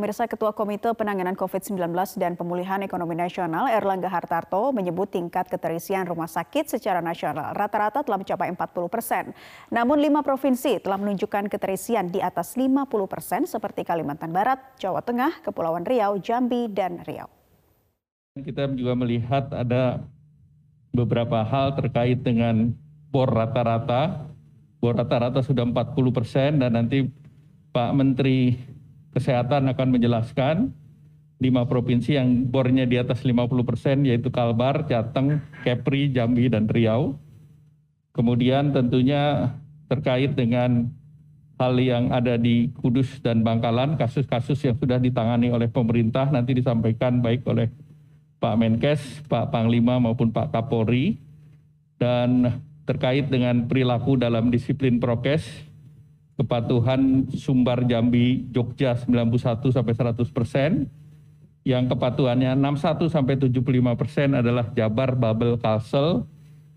Pemirsa Ketua Komite Penanganan COVID-19 dan Pemulihan Ekonomi Nasional Erlangga Hartarto menyebut tingkat keterisian rumah sakit secara nasional rata-rata telah mencapai 40 persen. Namun lima provinsi telah menunjukkan keterisian di atas 50 persen seperti Kalimantan Barat, Jawa Tengah, Kepulauan Riau, Jambi, dan Riau. Kita juga melihat ada beberapa hal terkait dengan bor rata-rata. Bor rata-rata sudah 40 persen dan nanti Pak Menteri Kesehatan akan menjelaskan lima provinsi yang bornya di atas 50 persen yaitu Kalbar, Jateng, Kepri, Jambi, dan Riau. Kemudian tentunya terkait dengan hal yang ada di Kudus dan Bangkalan, kasus-kasus yang sudah ditangani oleh pemerintah nanti disampaikan baik oleh Pak Menkes, Pak Panglima maupun Pak Kapolri. Dan terkait dengan perilaku dalam disiplin prokes, kepatuhan Sumbar Jambi Jogja 91 sampai 100 persen, yang kepatuhannya 61 sampai 75 persen adalah Jabar, Babel, Kalsel,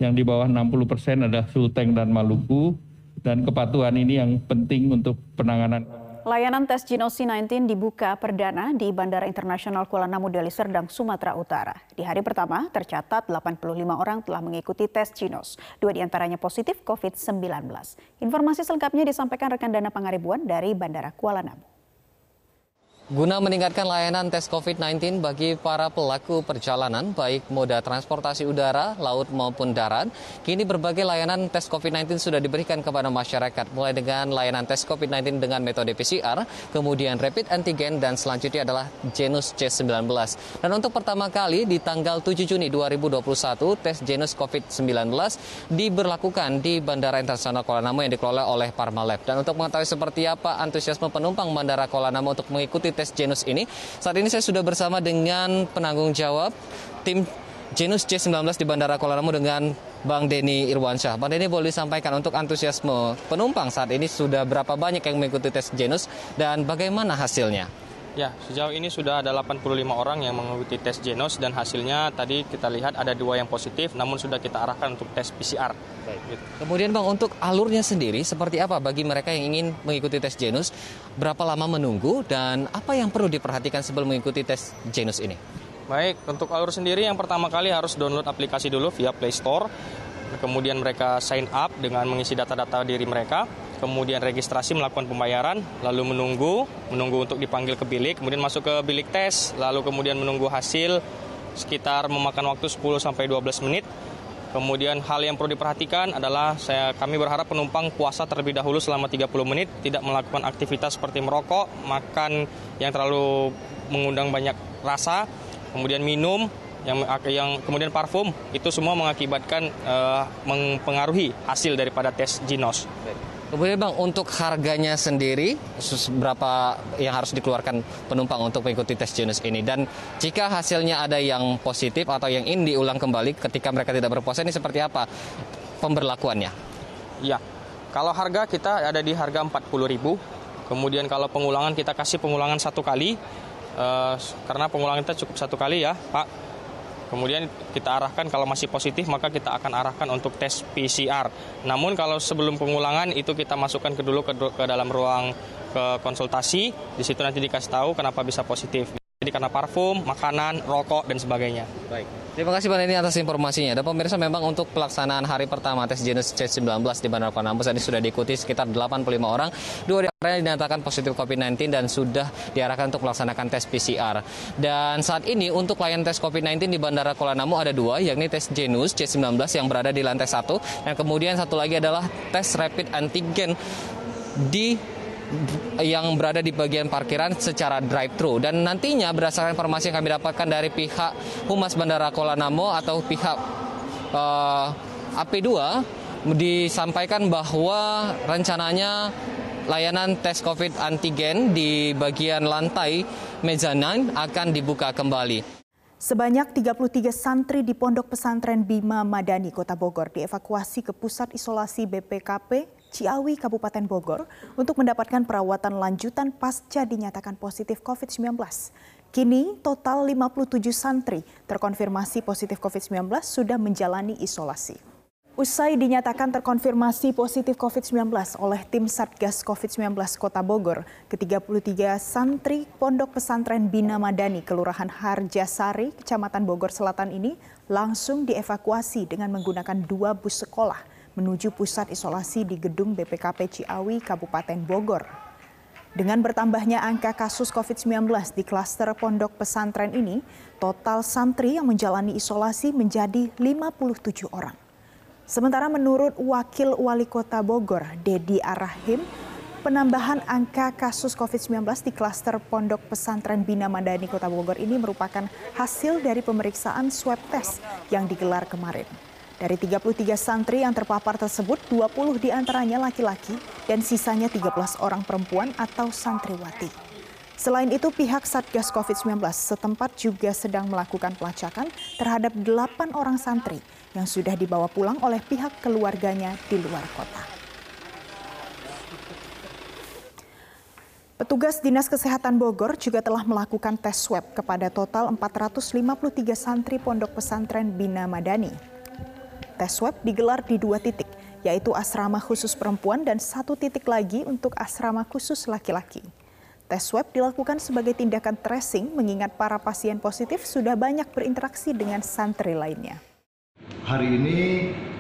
yang di bawah 60 persen adalah Sulteng dan Maluku, dan kepatuhan ini yang penting untuk penanganan. Layanan tes Genos C19 dibuka perdana di Bandara Internasional Kuala Namu Deli Serdang, Sumatera Utara. Di hari pertama, tercatat 85 orang telah mengikuti tes Genos. Dua di antaranya positif COVID-19. Informasi selengkapnya disampaikan rekan Dana Pangaribuan dari Bandara Kuala Namu. Guna meningkatkan layanan tes COVID-19 bagi para pelaku perjalanan, baik moda transportasi udara, laut maupun darat, kini berbagai layanan tes COVID-19 sudah diberikan kepada masyarakat, mulai dengan layanan tes COVID-19 dengan metode PCR, kemudian rapid antigen, dan selanjutnya adalah genus C19. Dan untuk pertama kali di tanggal 7 Juni 2021, tes genus COVID-19 diberlakukan di Bandara Internasional Kuala Namu yang dikelola oleh Parmalab. Dan untuk mengetahui seperti apa antusiasme penumpang Bandara Kuala Namu untuk mengikuti tes genus ini. Saat ini saya sudah bersama dengan penanggung jawab tim genus C19 di Bandara Kuala Namu dengan Bang Denny Irwansyah. Bang Denny boleh disampaikan untuk antusiasme penumpang saat ini sudah berapa banyak yang mengikuti tes genus dan bagaimana hasilnya? Ya, sejauh ini sudah ada 85 orang yang mengikuti tes genos dan hasilnya tadi kita lihat ada dua yang positif, namun sudah kita arahkan untuk tes PCR. Baik. Gitu. Kemudian Bang, untuk alurnya sendiri seperti apa bagi mereka yang ingin mengikuti tes genus? Berapa lama menunggu dan apa yang perlu diperhatikan sebelum mengikuti tes genus ini? Baik, untuk alur sendiri yang pertama kali harus download aplikasi dulu via Play Store. Kemudian mereka sign up dengan mengisi data-data diri mereka kemudian registrasi melakukan pembayaran, lalu menunggu, menunggu untuk dipanggil ke bilik, kemudian masuk ke bilik tes, lalu kemudian menunggu hasil sekitar memakan waktu 10 sampai 12 menit. Kemudian hal yang perlu diperhatikan adalah saya kami berharap penumpang puasa terlebih dahulu selama 30 menit, tidak melakukan aktivitas seperti merokok, makan yang terlalu mengundang banyak rasa, kemudian minum yang yang kemudian parfum itu semua mengakibatkan uh, mempengaruhi hasil daripada tes Ginos. Kemudian Bang, untuk harganya sendiri, berapa yang harus dikeluarkan penumpang untuk mengikuti tes genus ini? Dan jika hasilnya ada yang positif atau yang ingin diulang kembali ketika mereka tidak berpuasa, ini seperti apa pemberlakuannya? Ya, kalau harga kita ada di harga 40.000. Kemudian kalau pengulangan kita kasih pengulangan satu kali, uh, karena pengulangan kita cukup satu kali ya Pak Kemudian kita arahkan kalau masih positif maka kita akan arahkan untuk tes PCR. Namun kalau sebelum pengulangan itu kita masukkan ke dulu ke, ke dalam ruang ke konsultasi. Di situ nanti dikasih tahu kenapa bisa positif. Jadi karena parfum, makanan, rokok dan sebagainya. Baik. Terima kasih Pak Nini atas informasinya. Dan pemirsa memang untuk pelaksanaan hari pertama tes jenis C19 di Bandara Kuala ini sudah diikuti sekitar 85 orang. Dua di antaranya dinyatakan positif COVID-19 dan sudah diarahkan untuk melaksanakan tes PCR. Dan saat ini untuk layanan tes COVID-19 di Bandara Kuala Namu ada dua, yakni tes Genus C19 yang berada di lantai satu, dan kemudian satu lagi adalah tes rapid antigen di yang berada di bagian parkiran secara drive-thru. Dan nantinya berdasarkan informasi yang kami dapatkan dari pihak Humas Bandara Kuala Namu atau pihak uh, eh, AP2 disampaikan bahwa rencananya layanan tes COVID antigen di bagian lantai mezanin akan dibuka kembali. Sebanyak 33 santri di Pondok Pesantren Bima Madani, Kota Bogor dievakuasi ke Pusat Isolasi BPKP Ciawi, Kabupaten Bogor untuk mendapatkan perawatan lanjutan pasca dinyatakan positif COVID-19. Kini total 57 santri terkonfirmasi positif COVID-19 sudah menjalani isolasi. Usai dinyatakan terkonfirmasi positif COVID-19 oleh tim Satgas COVID-19 Kota Bogor, ke-33 santri Pondok Pesantren Bina Madani, Kelurahan Harjasari, Kecamatan Bogor Selatan ini langsung dievakuasi dengan menggunakan dua bus sekolah menuju pusat isolasi di gedung BPKP Ciawi, Kabupaten Bogor. Dengan bertambahnya angka kasus COVID-19 di klaster pondok pesantren ini, total santri yang menjalani isolasi menjadi 57 orang. Sementara menurut Wakil Wali Kota Bogor, Dedi Arahim, penambahan angka kasus COVID-19 di klaster Pondok Pesantren Bina Madani Kota Bogor ini merupakan hasil dari pemeriksaan swab test yang digelar kemarin. Dari 33 santri yang terpapar tersebut, 20 di antaranya laki-laki dan sisanya 13 orang perempuan atau santriwati. Selain itu, pihak Satgas COVID-19 setempat juga sedang melakukan pelacakan terhadap 8 orang santri yang sudah dibawa pulang oleh pihak keluarganya di luar kota. Petugas Dinas Kesehatan Bogor juga telah melakukan tes swab kepada total 453 santri Pondok Pesantren Bina Madani. Tes swab digelar di dua titik, yaitu asrama khusus perempuan dan satu titik lagi untuk asrama khusus laki-laki. Tes swab dilakukan sebagai tindakan tracing mengingat para pasien positif sudah banyak berinteraksi dengan santri lainnya. Hari ini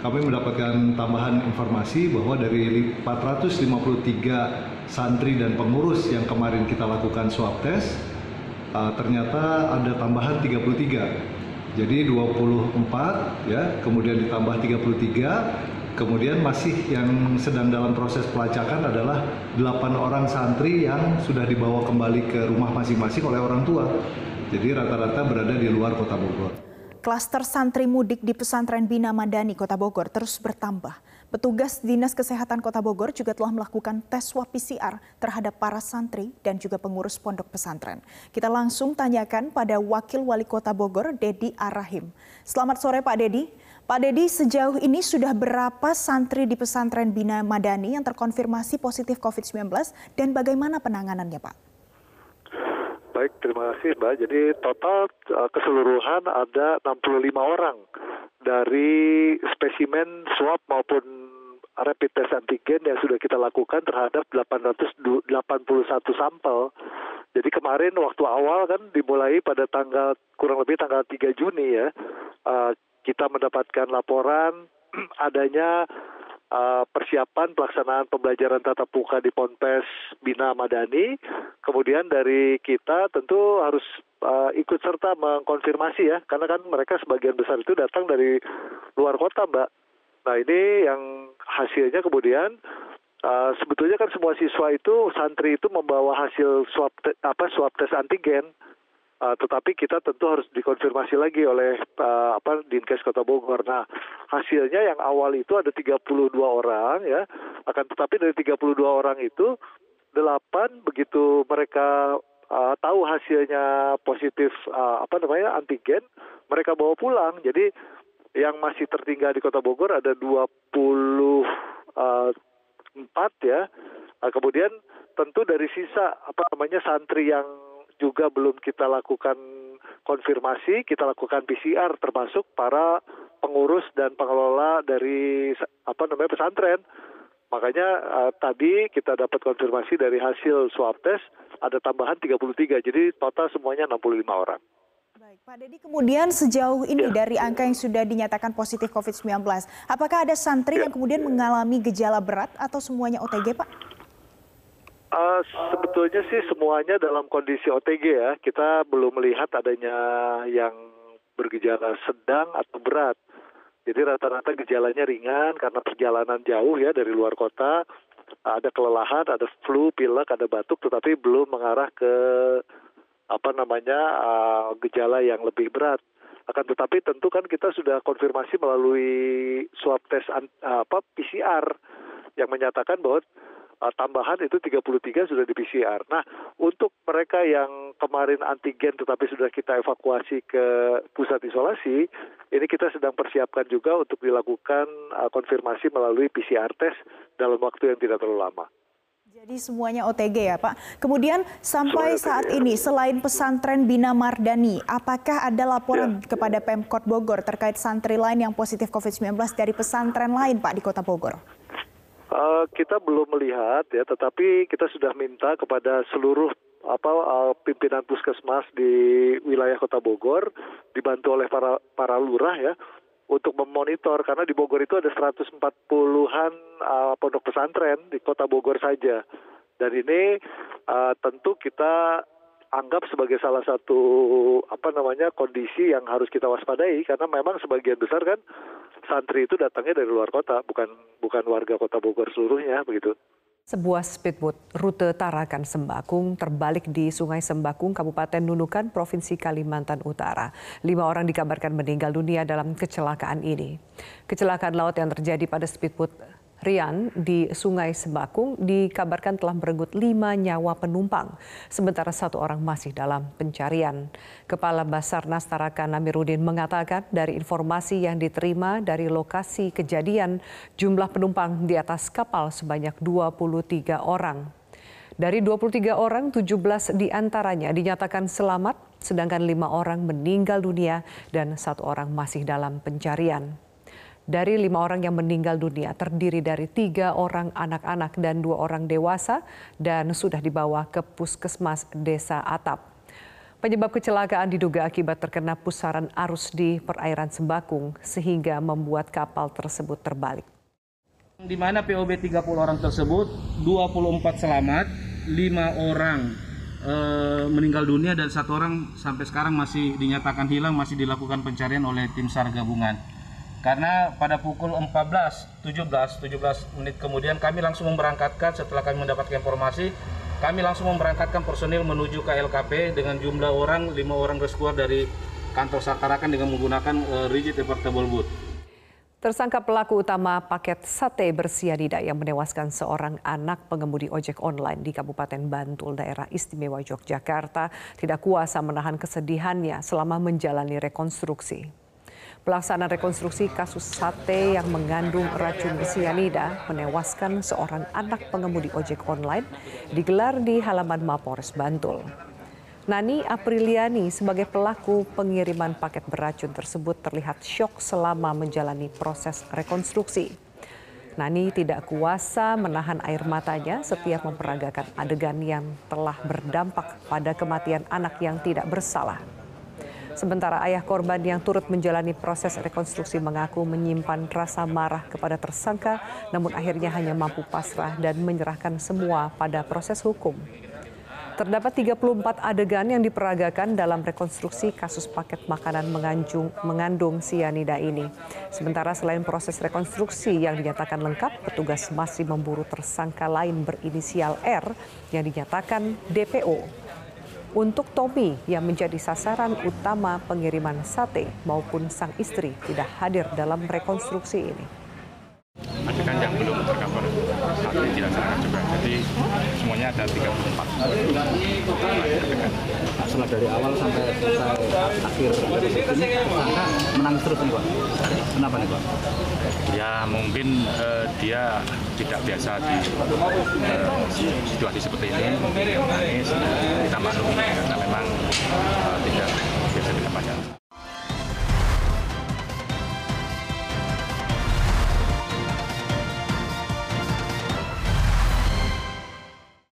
kami mendapatkan tambahan informasi bahwa dari 453 santri dan pengurus yang kemarin kita lakukan swab test, uh, ternyata ada tambahan 33. Jadi 24 ya, kemudian ditambah 33, kemudian masih yang sedang dalam proses pelacakan adalah 8 orang santri yang sudah dibawa kembali ke rumah masing-masing oleh orang tua. Jadi rata-rata berada di luar Kota Bogor. Klaster santri mudik di pesantren Bina Madani, Kota Bogor terus bertambah. Petugas Dinas Kesehatan Kota Bogor juga telah melakukan tes swab PCR terhadap para santri dan juga pengurus pondok pesantren. Kita langsung tanyakan pada Wakil Wali Kota Bogor, Dedi Arahim. Selamat sore Pak Dedi. Pak Dedi, sejauh ini sudah berapa santri di pesantren Bina Madani yang terkonfirmasi positif COVID-19 dan bagaimana penanganannya Pak? Baik, terima kasih Mbak. Jadi total uh, keseluruhan ada 65 orang dari spesimen swab maupun rapid test antigen yang sudah kita lakukan terhadap 881 sampel. Jadi kemarin waktu awal kan dimulai pada tanggal kurang lebih tanggal 3 Juni ya, uh, kita mendapatkan laporan adanya uh, persiapan pelaksanaan pembelajaran tatap muka di Ponpes Bina Madani. Kemudian dari kita tentu harus uh, ikut serta mengkonfirmasi ya, karena kan mereka sebagian besar itu datang dari luar kota, Mbak. Nah ini yang hasilnya kemudian uh, sebetulnya kan semua siswa itu santri itu membawa hasil swab te, apa swab tes antigen. Uh, tetapi kita tentu harus dikonfirmasi lagi oleh uh, apa Dinkes Kota Bogor. Nah, hasilnya yang awal itu ada 32 orang ya. Akan tetapi dari 32 orang itu 8 begitu mereka uh, tahu hasilnya positif uh, apa namanya antigen, mereka bawa pulang. Jadi yang masih tertinggal di Kota Bogor ada 24 uh, ya. Uh, kemudian tentu dari sisa apa namanya santri yang juga belum kita lakukan konfirmasi, kita lakukan PCR termasuk para pengurus dan pengelola dari apa namanya pesantren. Makanya uh, tadi kita dapat konfirmasi dari hasil swab test ada tambahan 33. Jadi total semuanya 65 orang. Baik, Pak Dedi, kemudian sejauh ini ya. dari angka yang sudah dinyatakan positif COVID-19, apakah ada santri ya. yang kemudian mengalami gejala berat atau semuanya OTG, Pak? Uh, sebetulnya sih semuanya dalam kondisi OTG ya. Kita belum melihat adanya yang bergejala sedang atau berat. Jadi rata-rata gejalanya ringan karena perjalanan jauh ya dari luar kota. Ada kelelahan, ada flu, pilek, ada batuk, tetapi belum mengarah ke apa namanya uh, gejala yang lebih berat. Akan tetapi tentu kan kita sudah konfirmasi melalui swab test uh, apa PCR yang menyatakan bahwa uh, tambahan itu 33 sudah di PCR. Nah, untuk mereka yang kemarin antigen tetapi sudah kita evakuasi ke pusat isolasi, ini kita sedang persiapkan juga untuk dilakukan uh, konfirmasi melalui PCR test dalam waktu yang tidak terlalu lama. Jadi semuanya OTG ya Pak. Kemudian sampai saat ini selain pesantren Bina Mardani, apakah ada laporan ya. kepada Pemkot Bogor terkait santri lain yang positif COVID-19 dari pesantren lain Pak di Kota Bogor? Uh, kita belum melihat ya, tetapi kita sudah minta kepada seluruh apa uh, pimpinan puskesmas di wilayah Kota Bogor dibantu oleh para para lurah ya untuk memonitor karena di Bogor itu ada 140-an uh, pondok pesantren di kota Bogor saja. Dan ini uh, tentu kita anggap sebagai salah satu apa namanya kondisi yang harus kita waspadai karena memang sebagian besar kan santri itu datangnya dari luar kota bukan bukan warga kota Bogor seluruhnya begitu. Sebuah speedboat rute Tarakan Sembakung terbalik di Sungai Sembakung, Kabupaten Nunukan, Provinsi Kalimantan Utara. Lima orang dikabarkan meninggal dunia dalam kecelakaan ini. Kecelakaan laut yang terjadi pada speedboat Rian di Sungai Sembakung dikabarkan telah merenggut lima nyawa penumpang, sementara satu orang masih dalam pencarian. Kepala Basarnas Tarakan Namirudin mengatakan dari informasi yang diterima dari lokasi kejadian, jumlah penumpang di atas kapal sebanyak 23 orang. Dari 23 orang, 17 di antaranya dinyatakan selamat, sedangkan lima orang meninggal dunia dan satu orang masih dalam pencarian. Dari lima orang yang meninggal dunia terdiri dari tiga orang anak-anak dan dua orang dewasa dan sudah dibawa ke puskesmas desa Atap. Penyebab kecelakaan diduga akibat terkena pusaran arus di perairan Sembakung sehingga membuat kapal tersebut terbalik. Di mana POB 30 orang tersebut, 24 selamat, 5 orang e, meninggal dunia dan satu orang sampai sekarang masih dinyatakan hilang, masih dilakukan pencarian oleh tim SAR gabungan karena pada pukul 14 17 17 menit kemudian kami langsung memberangkatkan setelah kami mendapatkan informasi kami langsung memberangkatkan personil menuju ke LKP dengan jumlah orang lima orang reskuar dari kantor Satarakan dengan menggunakan uh, rigid portable boot. Tersangka pelaku utama paket sate bersianida yang menewaskan seorang anak pengemudi ojek online di Kabupaten Bantul, daerah istimewa Yogyakarta, tidak kuasa menahan kesedihannya selama menjalani rekonstruksi. Pelaksanaan rekonstruksi kasus sate yang mengandung racun cyanida menewaskan seorang anak pengemudi ojek online digelar di halaman Mapores Bantul. Nani Apriliani sebagai pelaku pengiriman paket beracun tersebut terlihat syok selama menjalani proses rekonstruksi. Nani tidak kuasa menahan air matanya setiap memperagakan adegan yang telah berdampak pada kematian anak yang tidak bersalah. Sementara ayah korban yang turut menjalani proses rekonstruksi mengaku menyimpan rasa marah kepada tersangka, namun akhirnya hanya mampu pasrah dan menyerahkan semua pada proses hukum. Terdapat 34 adegan yang diperagakan dalam rekonstruksi kasus paket makanan menganjung, mengandung sianida ini. Sementara selain proses rekonstruksi yang dinyatakan lengkap, petugas masih memburu tersangka lain berinisial R yang dinyatakan DPO untuk Tommy yang menjadi sasaran utama pengiriman sate maupun sang istri tidak hadir dalam rekonstruksi ini. Adegan yang belum tercover saat ini dilaksanakan juga. Jadi semuanya ada 34 adegan setelah dari awal sampai selesai akhir dari ini tersangka menang terus nih pak. Kenapa nih pak? Ya mungkin uh, dia tidak biasa di uh, situasi seperti ini. Menangis kita maklumi karena memang uh, tidak